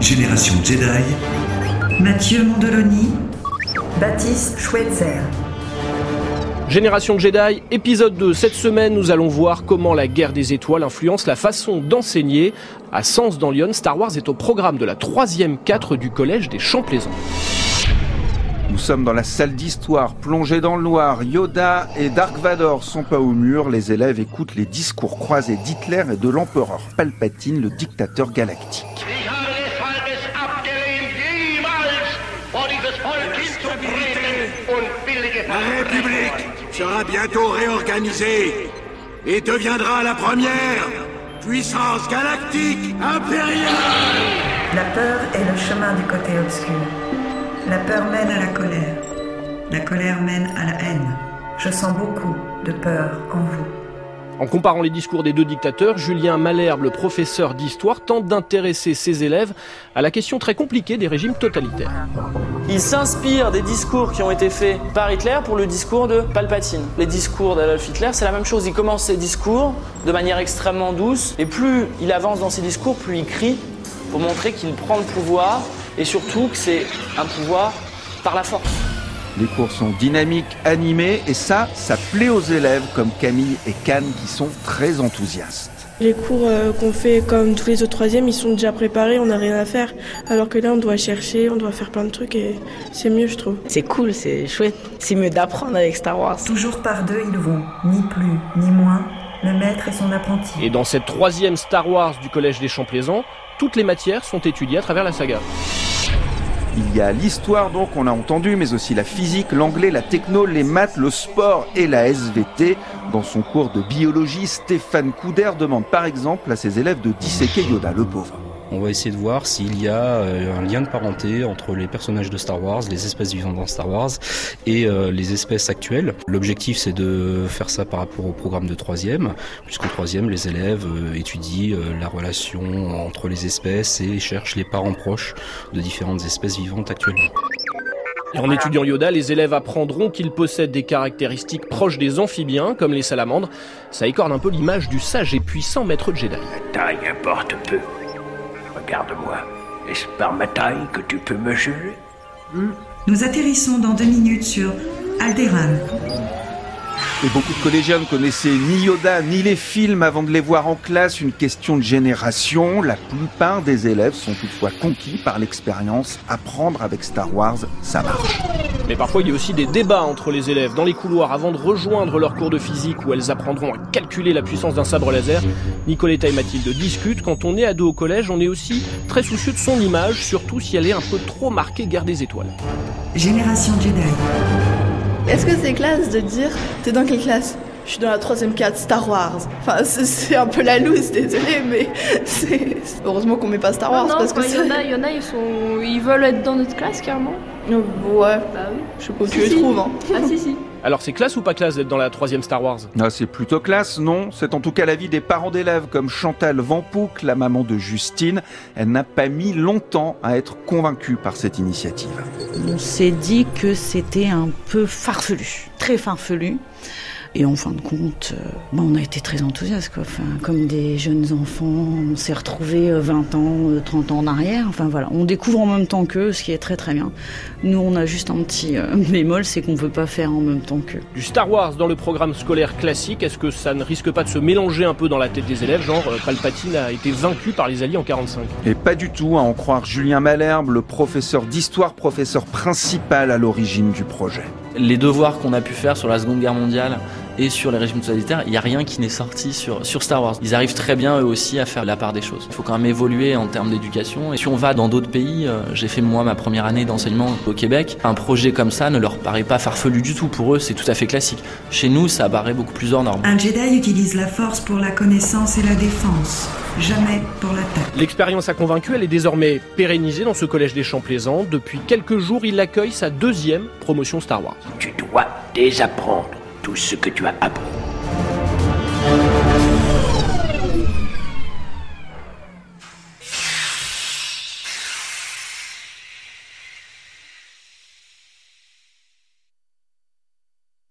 Génération Jedi. Mathieu Mondoloni, Baptiste Schweitzer. Génération Jedi, épisode 2. Cette semaine, nous allons voir comment la guerre des étoiles influence la façon d'enseigner. À Sens dans Lyon, Star Wars est au programme de la troisième 4 du collège des Champs-Plaisants. Nous sommes dans la salle d'histoire, plongée dans le noir. Yoda et Dark Vador sont pas au mur. Les élèves écoutent les discours croisés d'Hitler et de l'empereur Palpatine, le dictateur galactique. La République sera bientôt réorganisée et deviendra la première puissance galactique impériale. La peur est le chemin du côté obscur. La peur mène à la colère. La colère mène à la haine. Je sens beaucoup de peur en vous. En comparant les discours des deux dictateurs, Julien Malherbe, le professeur d'histoire, tente d'intéresser ses élèves à la question très compliquée des régimes totalitaires. Il s'inspire des discours qui ont été faits par Hitler pour le discours de Palpatine. Les discours d'Adolf Hitler, c'est la même chose. Il commence ses discours de manière extrêmement douce, et plus il avance dans ses discours, plus il crie pour montrer qu'il prend le pouvoir, et surtout que c'est un pouvoir par la force. Les cours sont dynamiques, animés, et ça, ça plaît aux élèves comme Camille et Cannes qui sont très enthousiastes. Les cours euh, qu'on fait comme tous les autres troisièmes, ils sont déjà préparés, on n'a rien à faire. Alors que là, on doit chercher, on doit faire plein de trucs et c'est mieux, je trouve. C'est cool, c'est chouette. C'est mieux d'apprendre avec Star Wars. Toujours par deux, ils vont, ni plus, ni moins, le maître et son apprenti. Et dans cette troisième Star Wars du collège des Champs-Plaisants, toutes les matières sont étudiées à travers la saga. Il y a l'histoire, donc, on a entendu, mais aussi la physique, l'anglais, la techno, les maths, le sport et la SVT. Dans son cours de biologie, Stéphane Couder demande par exemple à ses élèves de disséquer Yoda, le pauvre. On va essayer de voir s'il y a euh, un lien de parenté entre les personnages de Star Wars, les espèces vivantes dans Star Wars et euh, les espèces actuelles. L'objectif c'est de faire ça par rapport au programme de troisième, puisqu'en troisième les élèves euh, étudient la relation entre les espèces et cherchent les parents proches de différentes espèces vivantes actuellement. Et en étudiant Yoda, les élèves apprendront qu'il possède des caractéristiques proches des amphibiens, comme les salamandres. Ça écorne un peu l'image du sage et puissant maître Jedi. taille importe peu. Regarde-moi. Est-ce par ma taille que tu peux me juger? Nous atterrissons dans deux minutes sur Alderaan. Et beaucoup de collégiens ne connaissaient ni Yoda ni les films avant de les voir en classe, une question de génération. La plupart des élèves sont toutefois conquis par l'expérience. Apprendre avec Star Wars, ça marche. Mais parfois, il y a aussi des débats entre les élèves dans les couloirs avant de rejoindre leur cours de physique où elles apprendront à calculer la puissance d'un sabre laser. Nicoletta et Mathilde discutent. Quand on est ado au collège, on est aussi très soucieux de son image, surtout si elle est un peu trop marquée guerre des étoiles. Génération Jedi. Est-ce que c'est classe de dire T'es dans quelle classe? Je suis dans la troisième 4 Star Wars. Enfin, c'est- un peu la loose, désolé, mais c'est. Heureusement qu'on met pas Star Wars non, parce que il y c'est. en a, il y en a, ils sont, ils veulent être dans notre classe carrément. Ouais, Bah oui. je sais pas où Si, tu les trouves. Hein. Ah si si. Alors c'est classe ou pas classe d'être dans la troisième Star Wars? Ah, c'est plutôt classe, non? C'est en tout cas l'avis des parents d'élèves comme Chantal Vampouc, la maman de Justine. Elle n'a pas mis longtemps à être convaincue par cette initiative. On s'est dit que c'était un peu farfelu, très farfelu. Et en fin de compte, euh, bah, on a été très enthousiastes. Quoi. Enfin, comme des jeunes enfants, on s'est retrouvés euh, 20 ans, euh, 30 ans en arrière. Enfin voilà, on découvre en même temps qu'eux, ce qui est très très bien. Nous, on a juste un petit euh, bémol, c'est qu'on peut pas faire en même temps qu'eux. Du Star Wars dans le programme scolaire classique, est-ce que ça ne risque pas de se mélanger un peu dans la tête des élèves Genre, euh, Palpatine a été vaincu par les Alliés en 45. Et pas du tout, à en croire Julien Malherbe, le professeur d'histoire, professeur principal à l'origine du projet. Les devoirs qu'on a pu faire sur la Seconde Guerre mondiale et sur les régimes totalitaires, il n'y a rien qui n'est sorti sur, sur Star Wars. Ils arrivent très bien eux aussi à faire la part des choses. Il faut quand même évoluer en termes d'éducation. Et si on va dans d'autres pays, euh, j'ai fait moi ma première année d'enseignement au Québec, un projet comme ça ne leur paraît pas farfelu du tout. Pour eux, c'est tout à fait classique. Chez nous, ça paraît beaucoup plus hors norme. Un Jedi utilise la force pour la connaissance et la défense, jamais pour l'attaque. L'expérience a convaincu, elle est désormais pérennisée dans ce collège des Champs-Plaisants. Depuis quelques jours, il accueille sa deuxième promotion Star Wars. Tu dois désapprendre tout ce que tu as appris.